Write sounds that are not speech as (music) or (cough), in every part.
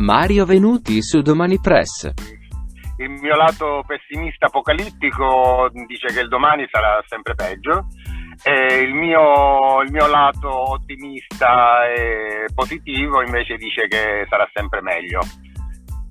Mario Venuti su Domani Press. Il mio lato pessimista apocalittico dice che il domani sarà sempre peggio e il mio, il mio lato ottimista e positivo invece dice che sarà sempre meglio.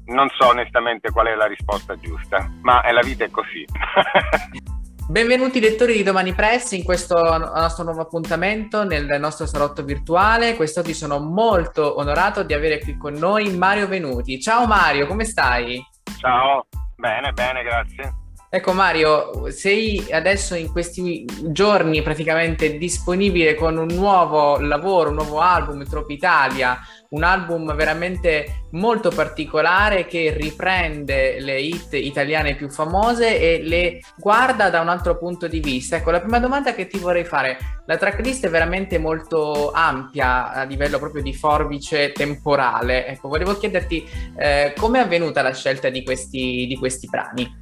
Non so onestamente qual è la risposta giusta, ma la vita è così. (laughs) Benvenuti lettori di Domani Press in questo nostro nuovo appuntamento nel nostro salotto virtuale. Quest'oggi sono molto onorato di avere qui con noi Mario Venuti. Ciao Mario, come stai? Ciao, bene, bene, grazie. Ecco Mario, sei adesso in questi giorni praticamente disponibile con un nuovo lavoro, un nuovo album, Troppi Italia, un album veramente molto particolare che riprende le hit italiane più famose e le guarda da un altro punto di vista. Ecco, la prima domanda che ti vorrei fare, la tracklist è veramente molto ampia a livello proprio di forbice temporale. Ecco, volevo chiederti eh, come è avvenuta la scelta di questi, di questi brani?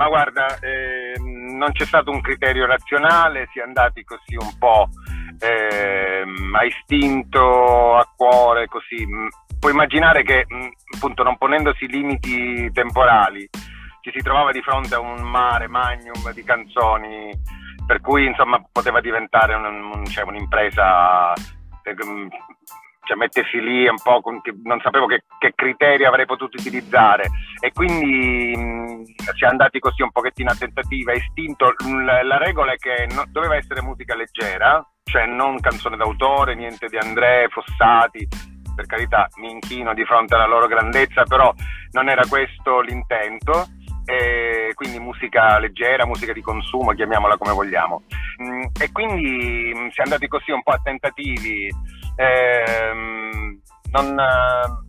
Ma guarda, eh, non c'è stato un criterio razionale, si è andati così un po' eh, a istinto, a cuore, così. Puoi immaginare che, appunto, non ponendosi limiti temporali, ci si trovava di fronte a un mare magnum di canzoni, per cui insomma poteva diventare un, un, cioè, un'impresa eh, cioè mettersi lì un po', con, non sapevo che, che, criteri avrei potuto utilizzare e quindi si è andati così un pochettino a tentativa, istinto, la, la regola è che no, doveva essere musica leggera, cioè non canzone d'autore, niente di Andrea, Fossati, per carità mi inchino di fronte alla loro grandezza, però non era questo l'intento. E quindi musica leggera, musica di consumo, chiamiamola come vogliamo. E quindi si è andati così un po' a tentativi ehm, non, eh,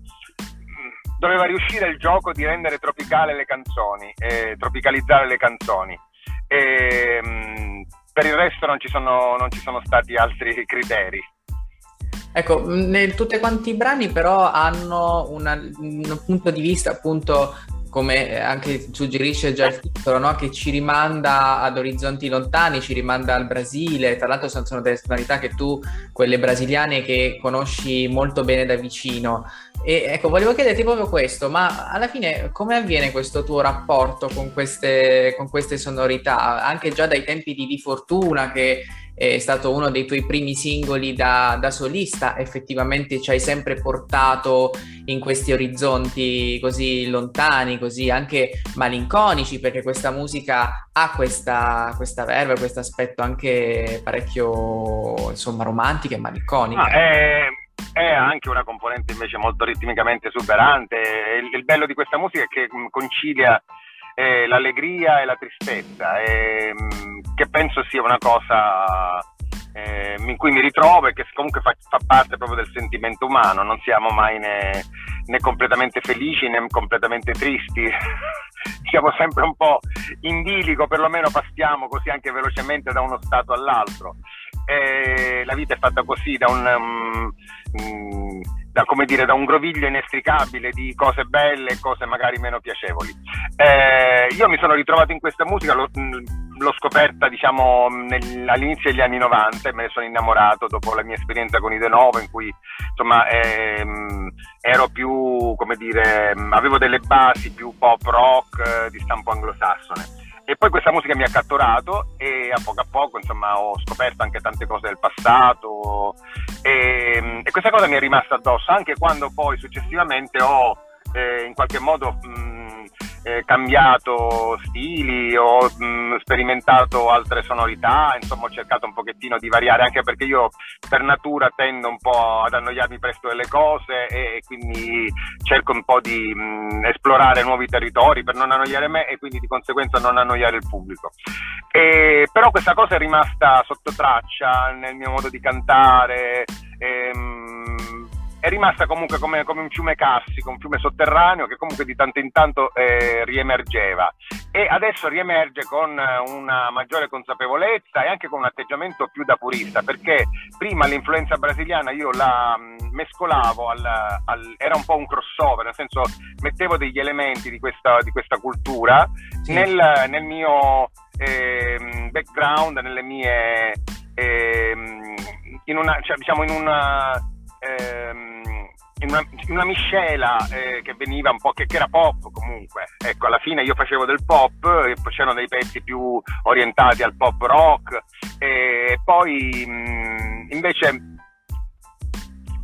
doveva riuscire il gioco di rendere tropicale le canzoni, eh, tropicalizzare le canzoni. E, ehm, per il resto non ci, sono, non ci sono stati altri criteri. Ecco, tutti quanti i brani però hanno una, un punto di vista appunto come anche suggerisce già il titolo, no? che ci rimanda ad orizzonti lontani, ci rimanda al Brasile, tra l'altro sono, delle tonalità che tu, quelle brasiliane che conosci molto bene da vicino. E ecco, volevo chiederti proprio questo, ma alla fine come avviene questo tuo rapporto con queste, con queste sonorità? Anche già dai tempi di Di Fortuna, che è stato uno dei tuoi primi singoli da, da, solista, effettivamente ci hai sempre portato in questi orizzonti così lontani, così anche malinconici, perché questa musica ha questa, questa verve, questo aspetto anche parecchio insomma romantico e malinconico. Ah, è, è, anche una componente invece molto ritmicamente esuberante. Il, il bello di questa musica è che concilia eh, l'allegria e la tristezza, eh, che penso sia una cosa eh, in cui mi ritrovo e che comunque fa, fa, parte proprio del sentimento umano, non siamo mai né, né completamente felici né completamente tristi, (laughs) siamo sempre un po' in bilico, perlomeno passiamo così anche velocemente da uno stato all'altro. la vita è fatta così, da un... Um, um, da, dire, da, un groviglio inestricabile di cose belle e cose magari meno piacevoli. Eh, io mi sono ritrovato in questa musica, l'ho, l'ho scoperta diciamo, nel, all'inizio degli anni 90 e me ne sono innamorato dopo la mia esperienza con i De Novo in cui insomma, ehm, ero più, come dire, avevo delle basi più pop rock eh, di stampo anglosassone. E poi questa musica mi ha catturato e a poco a poco insomma, ho scoperto anche tante cose del passato e, e questa cosa mi è rimasta addosso anche quando poi successivamente ho eh, in qualche modo mh, eh, cambiato stili, ho mh, sperimentato altre sonorità, insomma ho cercato un pochettino di variare, anche perché io per natura tendo un po' ad annoiarmi presto delle cose e, e quindi cerco un po' di mh, esplorare nuovi territori per non annoiare me e quindi di conseguenza non annoiare il pubblico. E, però questa cosa è rimasta sotto traccia nel mio modo di cantare. Ehm, è rimasta comunque come, come, un fiume carsico, un fiume sotterraneo che comunque di tanto in tanto eh, riemergeva e adesso riemerge con una maggiore consapevolezza e anche con un atteggiamento più da purista perché prima l'influenza brasiliana io la mh, mescolavo, al, al, era un po' un crossover, nel senso mettevo degli elementi di questa, di questa cultura sì. nel, nel, mio eh, background, nelle mie... Eh, in una, cioè, diciamo in una in una, una miscela eh, che veniva un po' che, che, era pop comunque. Ecco, alla fine io facevo del pop, c'erano dei pezzi più orientati al pop rock e poi mh, invece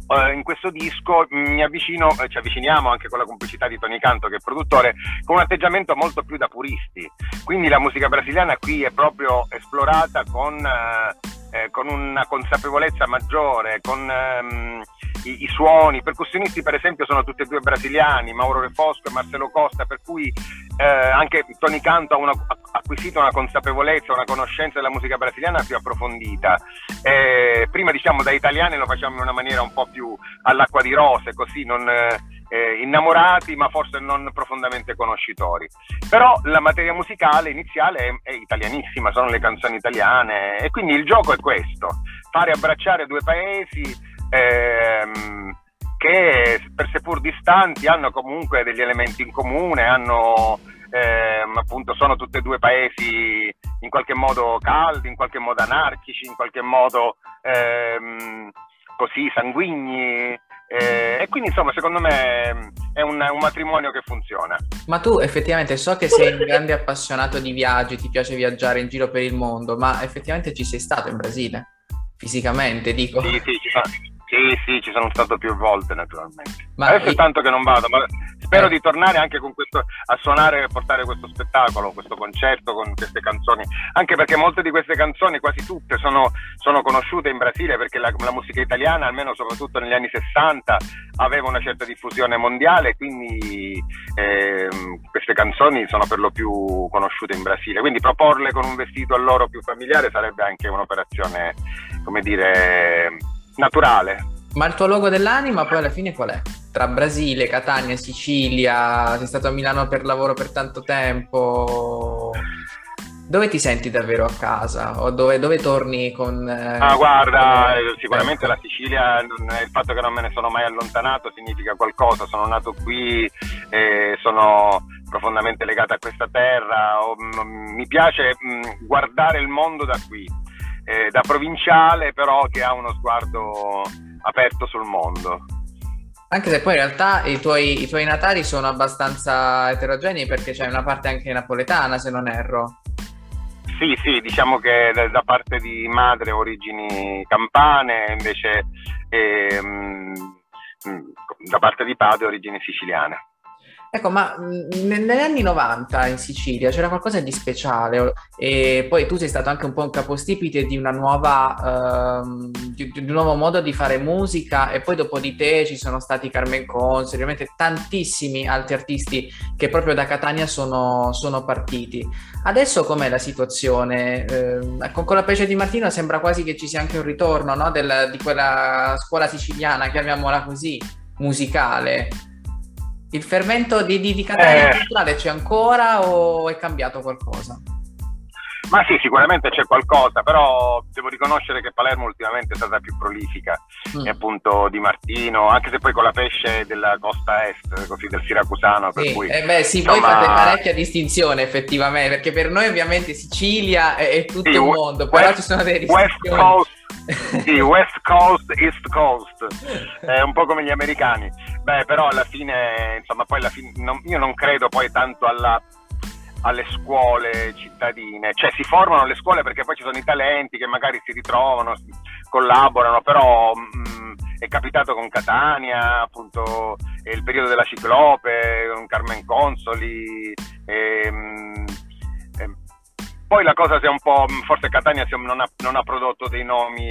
Uh, in questo disco mi avvicino, eh, ci avviciniamo anche con la complicità di Tony Canto che è produttore, con un atteggiamento molto più da puristi. Quindi la musica brasiliana qui è proprio esplorata con, uh, eh, con una consapevolezza maggiore, con um, i, i, suoni. I percussionisti, per esempio, sono tutti e due brasiliani, Mauro Refosco e Marcelo Costa, per cui eh, anche Tony Canto ha, una, ha, acquisito una consapevolezza, una conoscenza della musica brasiliana più approfondita. Eh, prima, diciamo, da italiani lo facciamo in una maniera un po' più all'acqua di rose, così non. Eh, innamorati ma forse non profondamente conoscitori. Però la materia musicale iniziale è, è, italianissima, sono le canzoni italiane e quindi il gioco è questo, fare abbracciare due paesi ehm, che per seppur distanti hanno comunque degli elementi in comune, hanno, ehm, appunto, sono tutti e due paesi in qualche modo caldi, in qualche modo anarchici, in qualche modo ehm, così sanguigni. Eh, e quindi insomma secondo me è un, un, matrimonio che funziona. Ma tu effettivamente so che sei un grande appassionato di viaggi, ti piace viaggiare in giro per il mondo, ma effettivamente ci sei stato in Brasile? Fisicamente dico. Sì, sì, ci sono, sì, sì, ci sono stato più volte naturalmente. Ma Adesso è tanto che non vado, ma spero eh. di tornare anche con questo, a suonare e portare questo spettacolo, questo concerto con queste canzoni, anche perché molte di queste canzoni, quasi tutte, sono, sono conosciute in Brasile perché la, la, musica italiana, almeno soprattutto negli anni 60, aveva una certa diffusione mondiale, quindi eh, queste canzoni sono per lo più conosciute in Brasile, quindi proporle con un vestito a loro più familiare sarebbe anche un'operazione, come dire naturale. Ma il tuo logo dell'anima poi alla fine qual è? Tra Brasile, Catania, Sicilia, sei stato a Milano per lavoro per tanto tempo. Dove ti senti davvero a casa? O dove, dove torni con... Eh, ah, guarda, con... Eh, sicuramente eh. la Sicilia, il fatto che non me ne sono mai allontanato significa qualcosa. Sono nato qui, eh, sono profondamente legato a questa terra. O, m- mi piace mh, guardare il mondo da qui eh, da provinciale però che ha uno sguardo aperto sul mondo. Anche se poi in realtà i tuoi, i tuoi natali sono abbastanza eterogenei perché c'è una parte anche napoletana se non erro. Sì, sì, diciamo che da parte di madre origini campane, invece ehm, da parte di padre origini siciliane. Ecco, ma negli anni 90 in Sicilia c'era qualcosa di speciale e poi tu sei stato anche un po' un capostipite di nuova, uh, di, di, un nuovo modo di fare musica e poi dopo di te ci sono stati Carmen Cons, ovviamente tantissimi altri artisti che proprio da Catania sono, sono partiti. Adesso com'è la situazione? Eh, con, con, la Pece di Martino sembra quasi che ci sia anche un ritorno no? Del, di quella scuola siciliana, chiamiamola così, musicale. Il fermento di, di, di Catania eh, culturale c'è ancora o è cambiato qualcosa? Ma sì, sicuramente c'è qualcosa, però devo riconoscere che Palermo ultimamente è stata più prolifica, mm. e appunto Di Martino, anche se poi con la pesce della costa est, così del Siracusano. Sì, cui, eh beh, sì, insomma... voi fate parecchia distinzione effettivamente, perché per noi ovviamente Sicilia è, è tutto sì, il mondo, però ci sono delle distinzioni. West Coast sì, West Coast, East Coast, (laughs) è un po' come gli americani. Beh, però alla fine, insomma, poi alla fine, non, io non credo poi tanto alla, alle scuole cittadine, cioè si formano le scuole perché poi ci sono i talenti che magari si ritrovano, collaborano, però mh, mm, è capitato con Catania, appunto, il periodo della Ciclope, con Carmen Consoli. E, mh, poi la cosa si è un po', forse Catania non ha, non ha prodotto dei nomi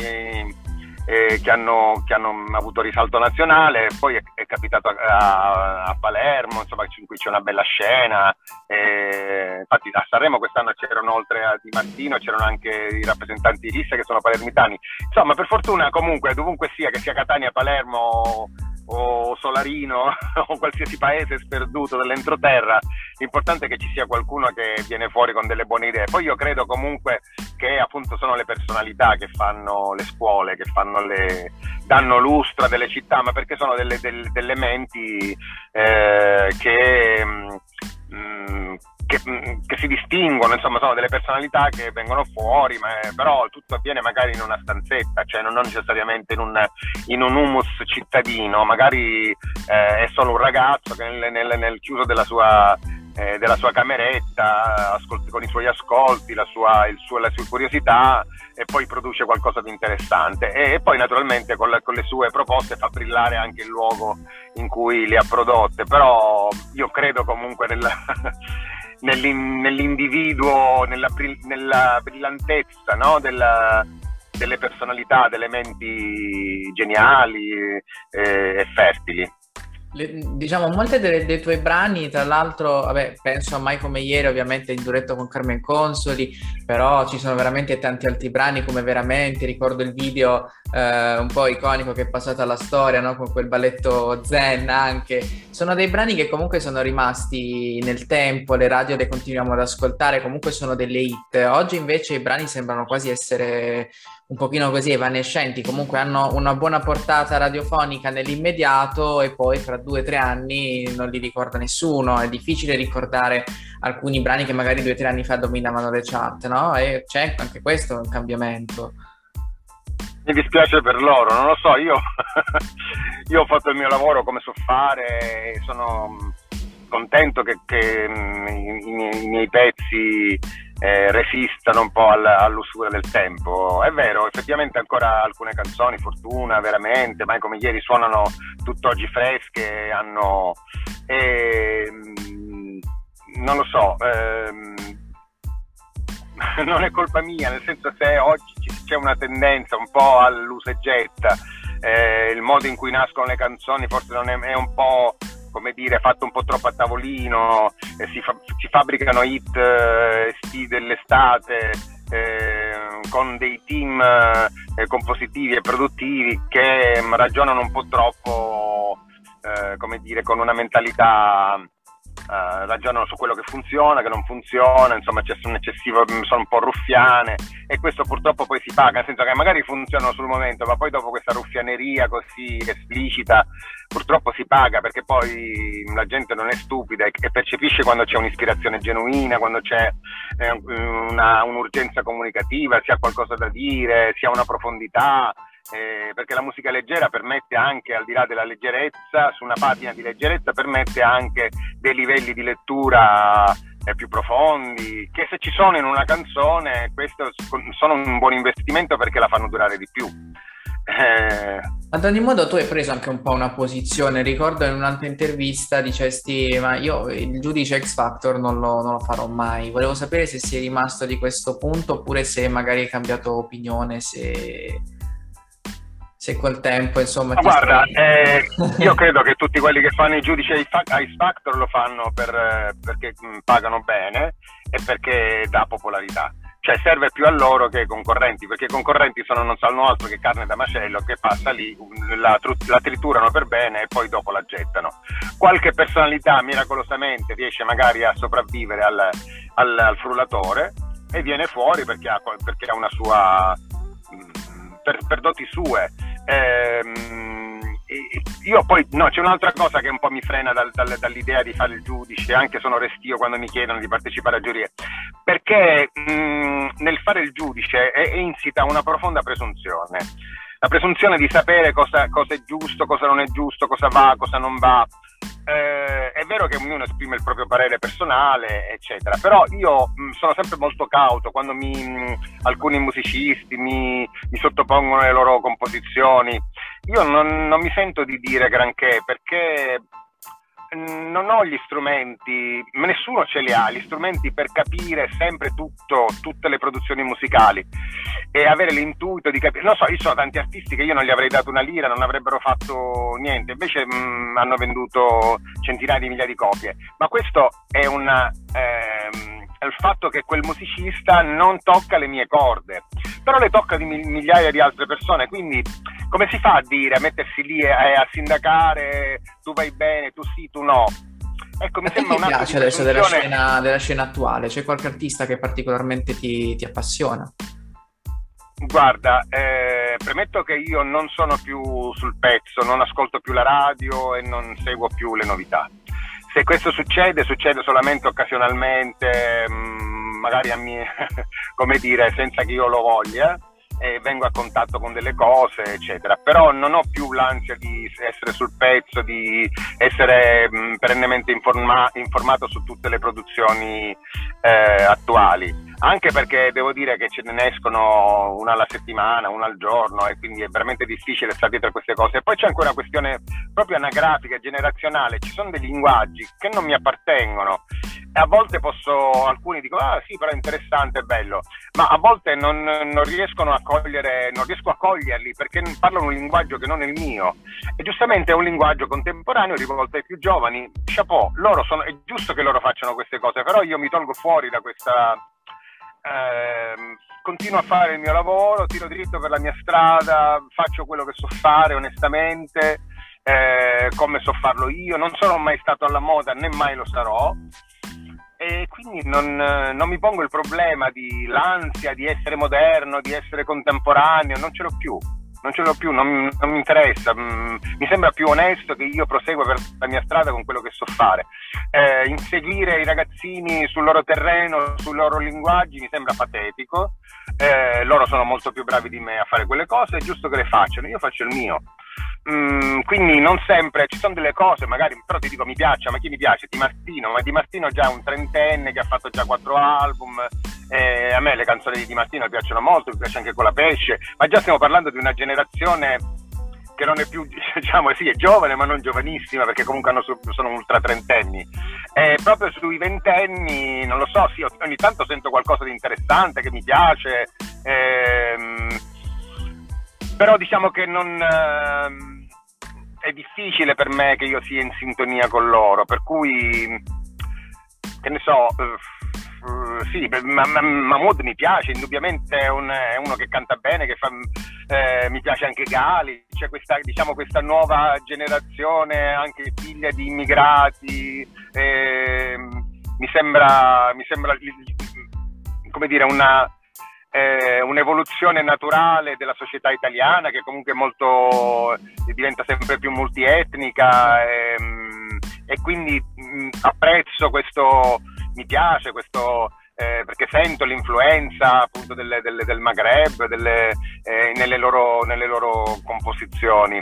eh, che, hanno, che, hanno, avuto risalto nazionale, poi è, è capitato a, a, Palermo, insomma, in cui c'è una bella scena. Eh, infatti a Sanremo quest'anno c'erano oltre a Di Martino, c'erano anche i rappresentanti di lista che sono palermitani. Insomma, per fortuna comunque, dovunque sia, che sia Catania, Palermo o Solarino (laughs) o qualsiasi paese sperduto dell'entroterra, l'importante è che ci sia qualcuno che viene fuori con delle buone idee. Poi io credo comunque che appunto sono le personalità che fanno le scuole, che le, danno lustra delle città, ma perché sono delle, delle, delle menti eh, che mh, che, che, si distinguono, insomma sono delle personalità che vengono fuori, ma, però tutto avviene magari in una stanzetta, cioè non necessariamente in un, in un humus cittadino, magari eh, è solo un ragazzo che nel, nel, nel chiuso della sua, eh, della sua cameretta, ascolti, con i suoi ascolti, la sua, suo, la sua curiosità e poi produce qualcosa di interessante e, e poi naturalmente con, la, con le sue proposte fa brillare anche il luogo in cui le ha prodotte, però io credo comunque (laughs) nella nell'individuo, nella, nella brillantezza no? della, delle personalità, delle menti geniali eh, e fertili. Le, diciamo, molte dei, dei, tuoi brani, tra l'altro, vabbè, penso a Mai come ieri, ovviamente in duetto con Carmen Consoli, però ci sono veramente tanti altri brani come veramente, ricordo il video eh, un po' iconico che è passato alla storia, no? con quel balletto zen anche. Sono dei brani che comunque sono rimasti nel tempo, le radio le continuiamo ad ascoltare, comunque sono delle hit. Oggi invece i brani sembrano quasi essere un pochino così evanescenti, comunque hanno una buona portata radiofonica nell'immediato e poi fra due o tre anni non li ricorda nessuno. È difficile ricordare alcuni brani che magari due o tre anni fa dominavano le chat, no? E c'è anche questo un cambiamento. Mi dispiace per loro, non lo so, io, (laughs) io ho fatto il mio lavoro come so fare e sono contento che, che i, i, i miei pezzi eh, resistano un po' all, all'usura del tempo. È vero, effettivamente ancora alcune canzoni, Fortuna, veramente, mai come ieri, suonano tutt'oggi fresche, hanno... Eh, non lo so, ehm, (laughs) non è colpa mia, nel senso se oggi c'è una tendenza un po' all'usa e getta, eh, il modo in cui nascono le canzoni forse non è, è un po' come dire, fatto un po' troppo a tavolino, eh, si, fa, si, fabbricano hit eh, dell'estate eh, con dei team eh, compositivi e produttivi che mm, ragionano un po' troppo, eh, come dire, con una mentalità Uh, ragionano su quello che funziona, che non funziona, insomma c'è un eccessivo, mm, sono un po' ruffiane e questo purtroppo poi si paga, nel senso che magari funzionano sul momento, ma poi dopo questa ruffianeria così esplicita purtroppo si paga perché poi la gente non è stupida e, e percepisce quando c'è un'ispirazione genuina, quando c'è eh, una, un'urgenza comunicativa, si ha qualcosa da dire, si ha una profondità eh, perché la musica leggera permette anche, al di là della leggerezza, su una patina di leggerezza, permette anche dei livelli di lettura eh, più profondi, che se ci sono in una canzone, questo sono un buon investimento perché la fanno durare di più. Eh... Ad ogni modo tu hai preso anche un po' una posizione, ricordo in un'altra intervista dicesti ma io il giudice X Factor non lo, non lo farò mai, volevo sapere se sei rimasto di questo punto oppure se magari hai cambiato opinione, se se col tempo insomma ti guarda eh, (laughs) io credo che tutti quelli che fanno i giudici ai Ice Factor lo fanno per, eh, perché mm, pagano bene e perché dà popolarità. Cioè serve più a loro che ai concorrenti perché i concorrenti sono, non sanno altro che carne da macello che passa lì la, la triturano per bene e poi dopo la gettano. Qualche personalità miracolosamente riesce magari a sopravvivere al, al, al frullatore e viene fuori perché ha, perché ha una sua mm, per, per doti sue Ehm, io poi no, c'è un'altra cosa che un po' mi frena dal, dal, dall'idea di fare il giudice, anche sono restio quando mi chiedono di partecipare a giurie, perché mh, nel fare il giudice è, è insita una profonda presunzione. La presunzione di sapere cosa, cosa è giusto, cosa non è giusto, cosa va, cosa non va. Eh, è vero che ognuno esprime il proprio parere personale, eccetera, però io mh, sono sempre molto cauto quando mi, mh, alcuni musicisti mi, mi, sottopongono le loro composizioni. Io non, non mi sento di dire granché perché non ho gli strumenti, nessuno ce li ha, gli strumenti per capire sempre tutto, tutte le produzioni musicali e avere l'intuito di capire. Non so, io sono tanti artisti che io non gli avrei dato una lira, non avrebbero fatto niente, invece mh, mm, hanno venduto centinaia di migliaia di copie. Ma questo è una. Ehm, il fatto che quel musicista non tocca le mie corde, però le tocca di migliaia di altre persone, quindi come si fa a dire, a mettersi lì e a sindacare, tu vai bene, tu sì, tu no? Ecco, mi a sembra un piace adesso della scena, della scena, attuale? C'è qualche artista che particolarmente ti, ti appassiona? Guarda, eh, premetto che io non sono più sul pezzo, non ascolto più la radio e non seguo più le novità se questo succede, succede solamente occasionalmente, mh, mm, magari a mie, (laughs) come dire, senza che io lo voglia e vengo a contatto con delle cose, eccetera. Però non ho più l'ansia di essere sul pezzo, di essere mh, perennemente informa- informato su tutte le produzioni eh, attuali. Anche perché devo dire che ce ne escono una alla settimana, una al giorno, e quindi è veramente difficile stare dietro a queste cose. E poi c'è ancora una questione proprio anagrafica, generazionale. Ci sono dei linguaggi che non mi appartengono a volte posso, alcuni dicono, ah sì, però è interessante, è bello, ma a volte non, non, riescono a cogliere, non riesco a coglierli perché parlano un linguaggio che non è il mio. E giustamente è un linguaggio contemporaneo rivolto ai più giovani. Chapeau, loro sono, è giusto che loro facciano queste cose, però io mi tolgo fuori da questa... Eh, continuo a fare il mio lavoro, tiro dritto per la mia strada, faccio quello che so fare onestamente, eh, come so farlo io, non sono mai stato alla moda né mai lo sarò e quindi non, non, mi pongo il problema di l'ansia di essere moderno, di essere contemporaneo, non ce l'ho più, non ce l'ho più, non, non mi interessa, mm, mi sembra più onesto che io prosegua per la mia strada con quello che so fare. Eh, inseguire i ragazzini sul loro terreno, sui loro linguaggi mi sembra patetico, eh, loro sono molto più bravi di me a fare quelle cose, è giusto che le facciano, io faccio il mio. Mm, quindi non sempre, ci sono delle cose, magari, però ti dico mi piace, ma chi mi piace? Di Martino, ma Di Martino è già un trentenne che ha fatto già quattro album, eh, a me le canzoni di Di Martino piacciono molto, mi piace anche con la pesce, ma già stiamo parlando di una generazione che non è più, (laughs) diciamo, sì, è giovane, ma non giovanissima, perché comunque hanno, sono ultra trentenni. E proprio sui ventenni, non lo so, sì, ogni tanto sento qualcosa di interessante che mi piace, ehm, però diciamo che non... Ehm, è difficile per me che io sia in sintonia con loro, per cui, che ne so, uh, sì, Mahmood mi piace, indubbiamente è, un, è, uno che canta bene, che fa, eh, mi piace anche Gali, c'è questa, diciamo, questa nuova generazione, anche figlia di immigrati, eh, mi sembra, mi sembra come dire, una, eh, un'evoluzione naturale della società italiana che comunque molto, diventa sempre più multietnica ehm, e quindi mh, apprezzo questo, mi piace questo, eh, perché sento l'influenza appunto delle, delle, del Maghreb delle, eh, nelle, loro, nelle, loro, composizioni,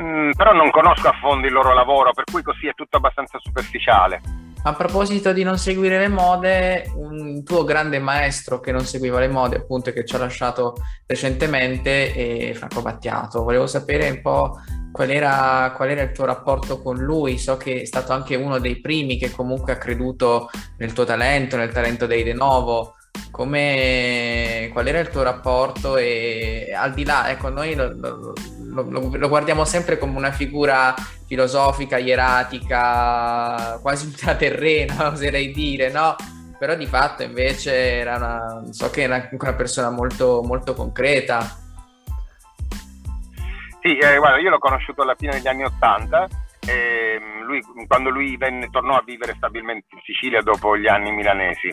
mm, però non conosco a fondo il loro lavoro, per cui così è tutto abbastanza superficiale. A proposito di non seguire le mode, un tuo grande maestro che non seguiva le mode, appunto, che ci ha lasciato recentemente, è Franco Battiato. Volevo sapere un po' qual era, qual era il tuo rapporto con lui. So che è stato anche uno dei primi che comunque ha creduto nel tuo talento, nel talento dei De Novo. Come, qual era il tuo rapporto? E al di là, ecco, noi lo, lo, lo, lo guardiamo sempre come una figura filosofica, ieratica, quasi (laughs) ultraterrena, oserei dire, no? Però di fatto invece era una, so che era anche una persona molto, molto concreta. Sì, eh, guarda, io l'ho conosciuto alla fine degli anni Ottanta eh, lui, quando lui venne, tornò a vivere stabilmente in Sicilia dopo gli anni milanesi.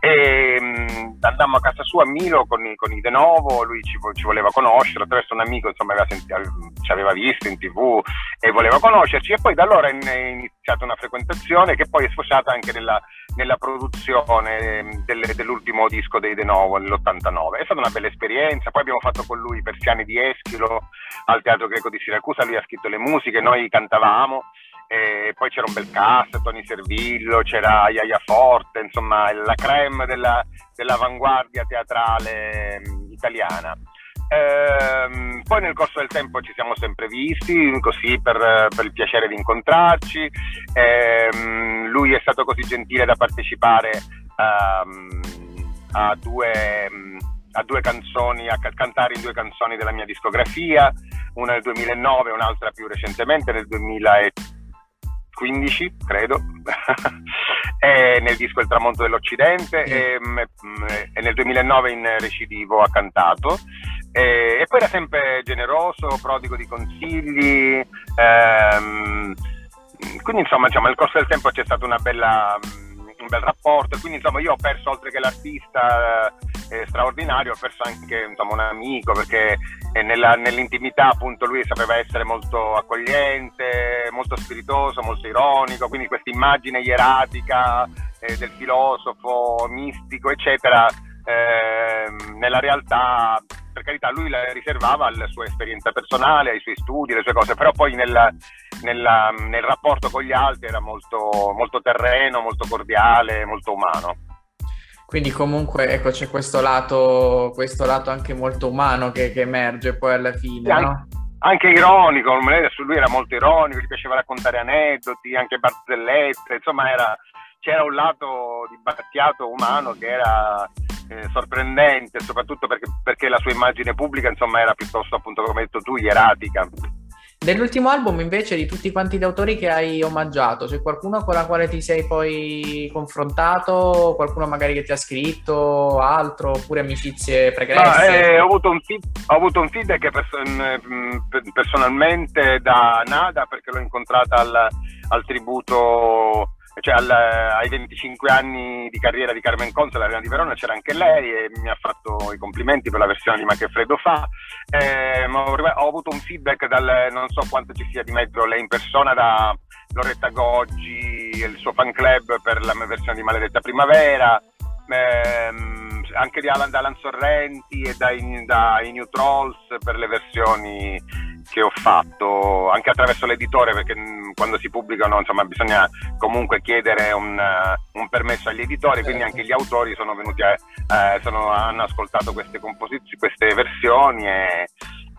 E, um, andammo a casa sua a Milo con, con i De Novo, lui ci, ci, voleva conoscere, attraverso un amico insomma aveva sentito, ci aveva visto in tv e voleva conoscerci e poi da allora è iniziata una frequentazione che poi è sfociata anche nella, nella produzione ehm, del, dell'ultimo disco dei De Novo nell'89. È stata una bella esperienza, poi abbiamo fatto con lui Persiani di Eschilo al Teatro Greco di Siracusa, lui ha scritto le musiche, noi cantavamo e poi c'era un bel cast, Tony Servillo, c'era Iaia Forte, insomma la creme della, dell'avanguardia teatrale mm, italiana. Ehm, poi nel corso del tempo ci siamo sempre visti, così per, per il piacere di incontrarci. Ehm, lui è stato così gentile da partecipare um, a, due, a due canzoni, a cantare in due canzoni della mia discografia, una nel 2009 e un'altra più recentemente nel 2013 15, credo, (laughs) nel disco Il tramonto dell'Occidente mm. e, e, nel 2009 in recidivo ha cantato. E, e, poi era sempre generoso, prodigo di consigli. Ehm, quindi insomma diciamo, nel corso del tempo c'è stata una bella... un bel rapporto. Quindi insomma io ho perso oltre che l'artista eh, straordinario, ho perso anche insomma, un amico perché eh, nella, nell'intimità appunto lui sapeva essere molto accogliente, molto spiritoso, molto ironico, quindi questa immagine ieratica eh, del filosofo mistico eccetera ehm, nella realtà per carità lui la riservava alla sua esperienza personale, ai suoi studi, alle sue cose, però poi nel, nel, nel rapporto con gli altri era molto, molto terreno, molto cordiale, molto umano. Quindi comunque ecco, c'è questo lato, questo lato anche molto umano che, che emerge poi alla fine, anche, no? Anche ironico, su lui era molto ironico, gli piaceva raccontare aneddoti, anche barzellette, insomma era, c'era un lato di Battiato umano che era eh, sorprendente, soprattutto perché, perché, la sua immagine pubblica insomma era piuttosto appunto come hai detto tu, ieratica. Dell'ultimo album invece di tutti quanti gli autori che hai omaggiato, c'è qualcuno con la quale ti sei poi confrontato, qualcuno magari che ti ha scritto, altro, oppure amicizie pregresse? No, eh, ho, avuto un ho, avuto un feedback mm, personalmente da Nada perché l'ho incontrata al, al tributo cioè al, ai 25 anni di carriera di Carmen Conza, l'Arena di Verona, c'era anche lei e mi ha fatto i complimenti per la versione di Ma che freddo fa. Eh, ho, ho, avuto un feedback dal, non so quanto ci sia di mezzo lei in persona, da Loretta Goggi e il suo fan club per la versione di Maledetta Primavera. Eh, anche di Alan, da Alan Sorrenti e dai, dai New Trolls per le versioni che ho fatto anche attraverso l'editore perché mm, quando si pubblicano insomma bisogna comunque chiedere un, uh, un permesso agli editori quindi anche gli autori sono venuti a, eh, sono, hanno ascoltato queste composizioni queste versioni e,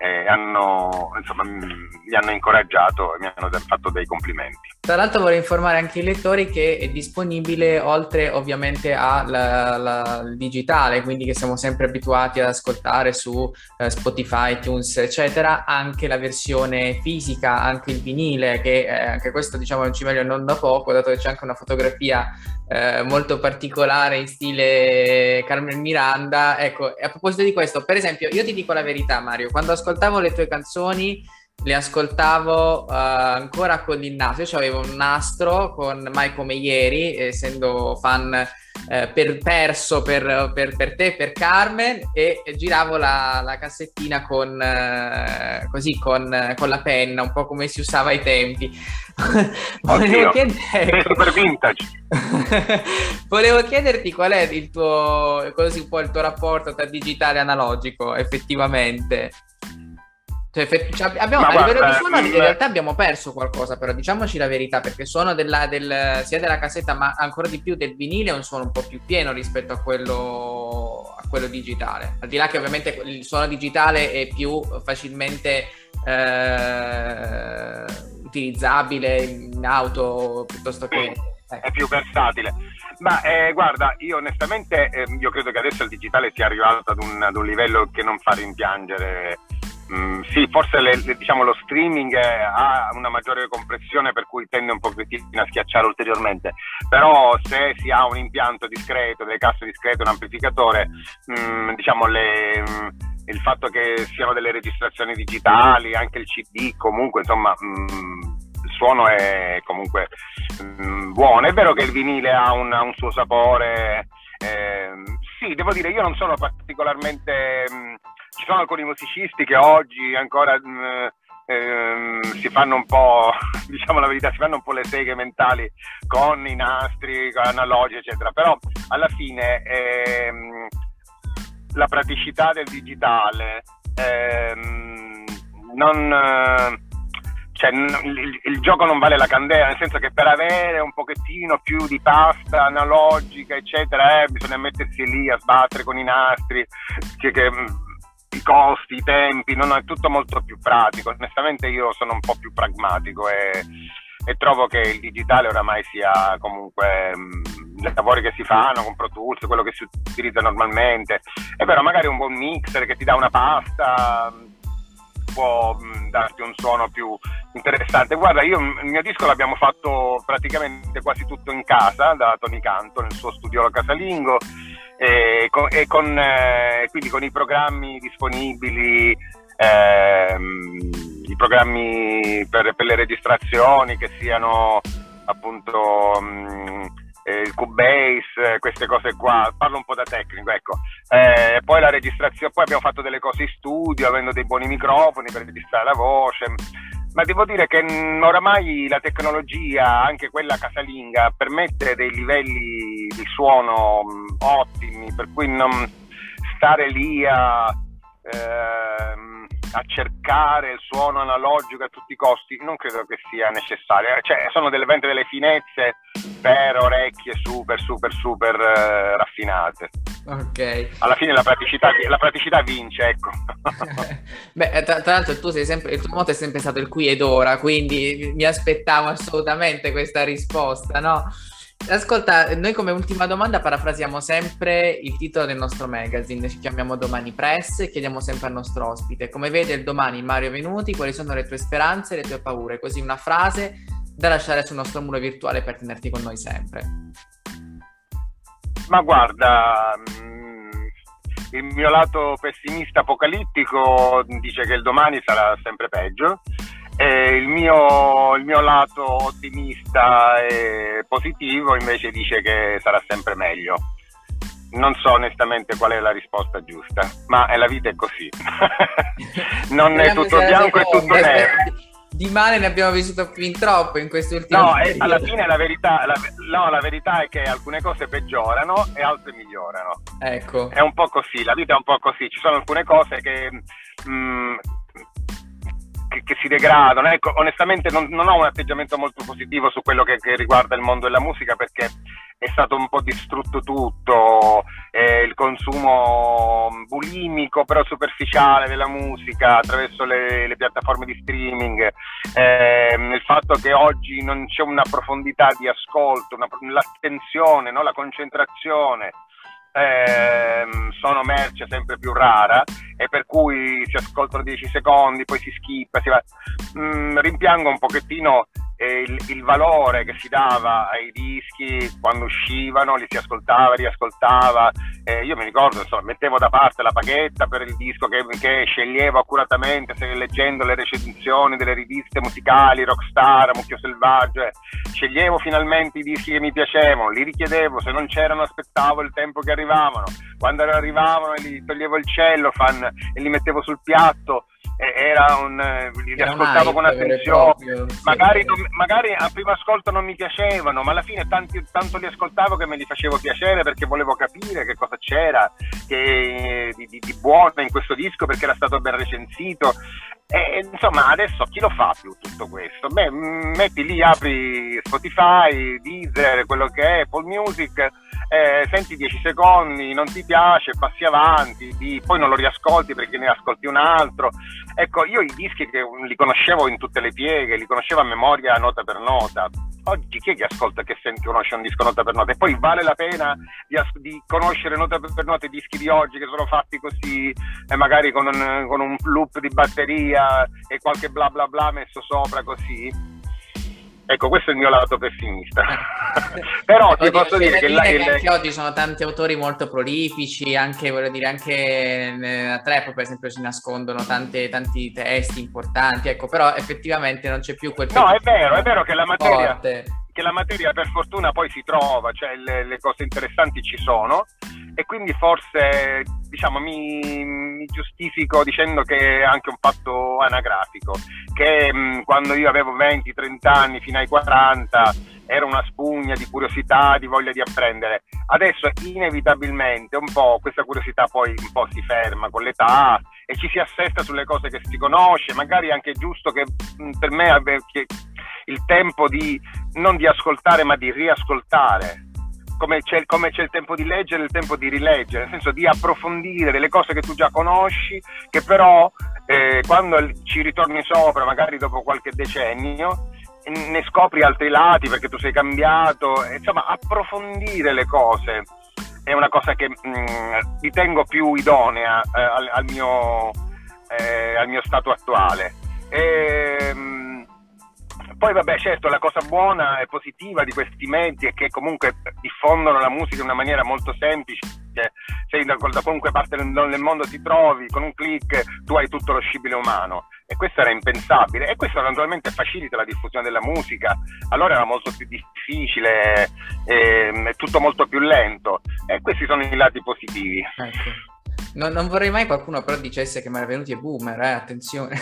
e hanno, insomma, mi hanno incoraggiato e mi hanno fatto dei complimenti. Tra l'altro vorrei informare anche i lettori che è disponibile oltre ovviamente al digitale, quindi che siamo sempre abituati ad ascoltare su eh, Spotify, iTunes, eccetera, anche la versione fisica, anche il vinile, che eh, anche questo diciamo non ci meglio non da poco, dato che c'è anche una fotografia eh, molto particolare in stile Carmen Miranda. Ecco, a proposito di questo, per esempio, io ti dico la verità Mario, quando ascoltavo le tue canzoni le ascoltavo uh, ancora con il nastro. Io avevo un nastro con Mai come ieri, essendo fan eh, per, perso per, per, per, te, per Carmen, e giravo la, la cassettina con, eh, così, con, con, la penna, un po' come si usava ai tempi. (laughs) Volevo chiederti... (laughs) Volevo chiederti qual è il tuo, così un po' il tuo rapporto tra digitale e analogico, effettivamente. Cioè, cioè, abbiamo, a livello di suono in realtà abbiamo perso qualcosa, però diciamoci la verità, perché il suono della, del, sia della cassetta ma ancora di più del vinile è un suono un po' più pieno rispetto a quello, a quello digitale. Al di là che ovviamente il suono digitale è più facilmente eh, utilizzabile in auto piuttosto che... È più versatile. Ma eh, guarda, io onestamente eh, io credo che adesso il digitale sia arrivato ad un, ad un livello che non fa rimpiangere Mm, sì, forse le, le, diciamo, lo streaming ha una maggiore compressione per cui tende un pochettino a schiacciare ulteriormente, però se si ha un impianto discreto, delle casse discrete, un amplificatore, mm, diciamo le, mm, il fatto che siano delle registrazioni digitali, anche il CD, comunque insomma... Mh, il suono è comunque buono. È vero che il vinile ha un, un suo sapore. Eh, sì, devo dire, io non sono particolarmente ci sono alcuni musicisti che oggi ancora mh, mm, ehm, si fanno un po', (laughs) diciamo la verità, si fanno un po' le seghe mentali con i nastri, con analogi, eccetera, però alla fine ehm, la praticità del digitale ehm, non... Cioè, il, il, gioco non vale la candela, nel senso che per avere un pochettino più di pasta analogica, eccetera, eh, bisogna mettersi lì a sbattere con i nastri, che, che i costi, i tempi, non è tutto molto più pratico. Onestamente io sono un po' più pragmatico e, e trovo che il digitale oramai sia comunque mh, i lavori che si fanno con Pro Tools, quello che si utilizza normalmente. È vero, magari un buon mixer che ti dà una pasta può mh, darti un suono più interessante. Guarda, io il mio disco l'abbiamo fatto praticamente quasi tutto in casa da Tony Canto nel suo studio casalingo e con, e con eh, quindi con i programmi disponibili, ehm, i programmi per, per, le registrazioni che siano appunto mh, mm, eh, il Cubase, queste cose qua, parlo un po' da tecnico, ecco. Eh, poi la registrazione, poi abbiamo fatto delle cose in studio, avendo dei buoni microfoni per registrare la voce, ma devo dire che oramai la tecnologia, anche quella casalinga, permette dei livelli di suono mh, ottimi, per cui non stare lì a... Ehm, a cercare il suono analogico a tutti i costi non credo che sia necessario. Cioè, sono delle, delle finezze per orecchie super, super, super uh, raffinate. Ok. Alla fine la praticità, la praticità vince, ecco. (laughs) Beh, tra, tra, l'altro tu sei sempre, il tuo motto è sempre stato il qui ed ora, quindi mi aspettavo assolutamente questa risposta, no? Ascolta, noi come ultima domanda parafrasiamo sempre il titolo del nostro magazine, ci chiamiamo Domani Press e chiediamo sempre al nostro ospite, come vede il domani Mario Venuti, quali sono le tue speranze e le tue paure, così una frase da lasciare sul nostro muro virtuale per tenerti con noi sempre. Ma guarda, mm, il mio lato pessimista apocalittico dice che il domani sarà sempre peggio e il mio, il mio lato ottimista e positivo invece dice che sarà sempre meglio. Non so onestamente qual è la risposta giusta, ma la vita è così. (laughs) non è tutto bianco e tutto nero. Di male ne abbiamo vissuto fin troppo in questi ultimi No, alla fine la verità, la, no, la verità è che alcune cose peggiorano e altre migliorano. Ecco. È un po' così, la vita è un po' così. Ci sono alcune cose che mh, mm, che, che, si degradano. Ecco, onestamente non, non, ho un atteggiamento molto positivo su quello che, che, riguarda il mondo della musica perché è stato un po' distrutto tutto, eh, il consumo bulimico però superficiale della musica attraverso le, le piattaforme di streaming, eh, il fatto che oggi non c'è una profondità di ascolto, una, l'attenzione, no? la concentrazione eh, sono merce sempre più rara e per cui si ascoltano 10 secondi, poi si skippa, si va. Mm, rimpiango un pochettino il, il, valore che si dava ai dischi quando uscivano, li si ascoltava, riascoltava. Eh, io mi ricordo, insomma, mettevo da parte la paghetta per il disco che, che sceglievo accuratamente, leggendo le recensioni delle riviste musicali, Rockstar, Mucchio Selvaggio, eh, sceglievo finalmente i dischi che mi piacevano, li richiedevo, se non c'erano aspettavo il tempo che arrivavano, quando arrivavano li toglievo il cellofan e li mettevo sul piatto era un li era ascoltavo con attenzione. magari, non, magari, a primo ascolto non mi piacevano ma alla fine tanti, tanto li ascoltavo che me li facevo piacere perché volevo capire che cosa c'era che, di, di, di, buono in questo disco perché era stato ben recensito e, insomma adesso chi lo fa più tutto questo? beh metti lì apri Spotify Deezer quello che è Apple Music eh, senti 10 secondi, non ti piace, passi avanti, di, poi non lo riascolti perché ne ascolti un altro. Ecco, io i dischi che li conoscevo in tutte le pieghe, li conoscevo a memoria nota per nota. Oggi chi è che ascolta, che sente, conosce un disco nota per nota? E poi vale la pena di, di conoscere nota per nota i dischi di oggi che sono fatti così, e magari con un, con un loop di batteria e qualche bla bla bla messo sopra così? Ecco, questo è il mio lato pessimista. (laughs) Però ti posso dire che, la, che anche oggi sono tanti autori molto prolifici, anche, voglio dire, anche nella trap, per esempio, si nascondono tante, tanti testi importanti, ecco, però effettivamente non c'è più quel... No, è vero, è vero che la materia... Forte che la materia per fortuna poi si trova, cioè le, le cose interessanti ci sono e quindi forse diciamo, mi, mi, giustifico dicendo che è anche un fatto anagrafico, che mh, quando io avevo 20-30 anni fino ai 40 era una spugna di curiosità, di voglia di apprendere. Adesso inevitabilmente un po' questa curiosità poi un po' si ferma con l'età e ci si assesta sulle cose che si conosce, magari è anche giusto che per me il tempo di non di ascoltare ma di riascoltare come c'è, come c'è, il tempo di leggere e il tempo di rileggere, nel senso di approfondire delle cose che tu già conosci, che però eh, quando ci ritorni sopra, magari dopo qualche decennio, ne scopri altri lati perché tu sei cambiato, insomma approfondire le cose è una cosa che mh, mm, ritengo più idonea eh, al, al, mio, eh, al, mio, stato attuale. E, mh, poi vabbè certo la cosa buona e positiva di questi mezzi è che comunque diffondono la musica in una maniera molto semplice, sei da, da qualunque parte del mondo ti trovi, con un clic tu hai tutto lo scibile umano e questo era impensabile e questo naturalmente facilita la diffusione della musica, allora era molto più difficile, ehm, tutto molto più lento e questi sono i lati positivi. Ecco. Non, non, vorrei mai qualcuno però dicesse che Mario Venuti è boomer, eh? attenzione.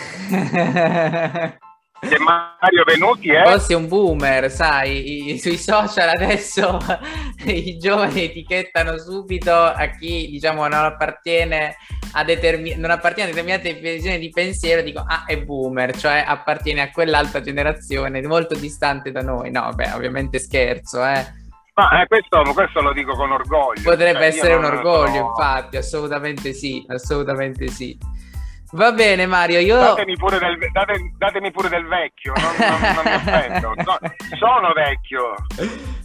(laughs) Che Mario Venuti è... Forse un boomer, sai, I, sui social adesso (laughs) i giovani etichettano subito a chi diciamo non appartiene a, determin- non appartiene a determinate visioni di pensiero, dico ah è boomer, cioè appartiene a quell'altra generazione molto distante da noi. No, beh, ovviamente scherzo, eh. Ma eh, questo, questo, lo dico con orgoglio. Potrebbe cioè, essere un orgoglio, sono... infatti, assolutamente sì, assolutamente sì. Va bene Mario, io... Datemi pure del, date, datemi pure del vecchio, non, non, non mi offendo, so, sono vecchio.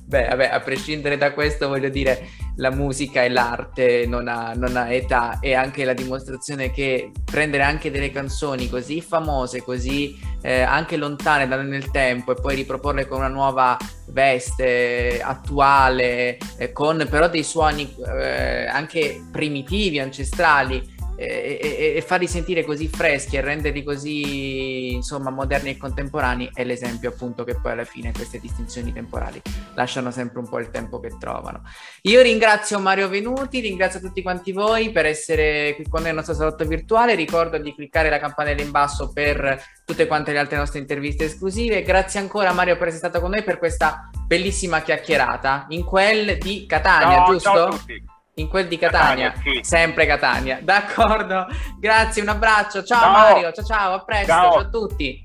Beh, vabbè, a prescindere da questo voglio dire, la musica e l'arte non ha, non ha età e anche la dimostrazione che prendere anche delle canzoni così famose, così eh, anche lontane da nel tempo e poi riproporle con una nuova veste attuale, eh, con però dei suoni eh, anche primitivi, ancestrali, e, e, e, farli sentire così freschi e renderli così insomma moderni e contemporanei è l'esempio appunto che poi alla fine queste distinzioni temporali lasciano sempre un po' il tempo che trovano. Io ringrazio Mario Venuti ringrazio tutti quanti voi per essere qui con noi nel nostro salotto virtuale. Ricordo di cliccare la campanella in basso per tutte quante le altre nostre interviste esclusive. Grazie ancora Mario per essere stato con noi per questa bellissima chiacchierata in quel di Catania ciao, giusto? Ciao a tutti in quel di Catania, Catania sì. sempre Catania. D'accordo, grazie, un abbraccio, ciao, ciao. Mario, ciao ciao, a presto, ciao, ciao a tutti.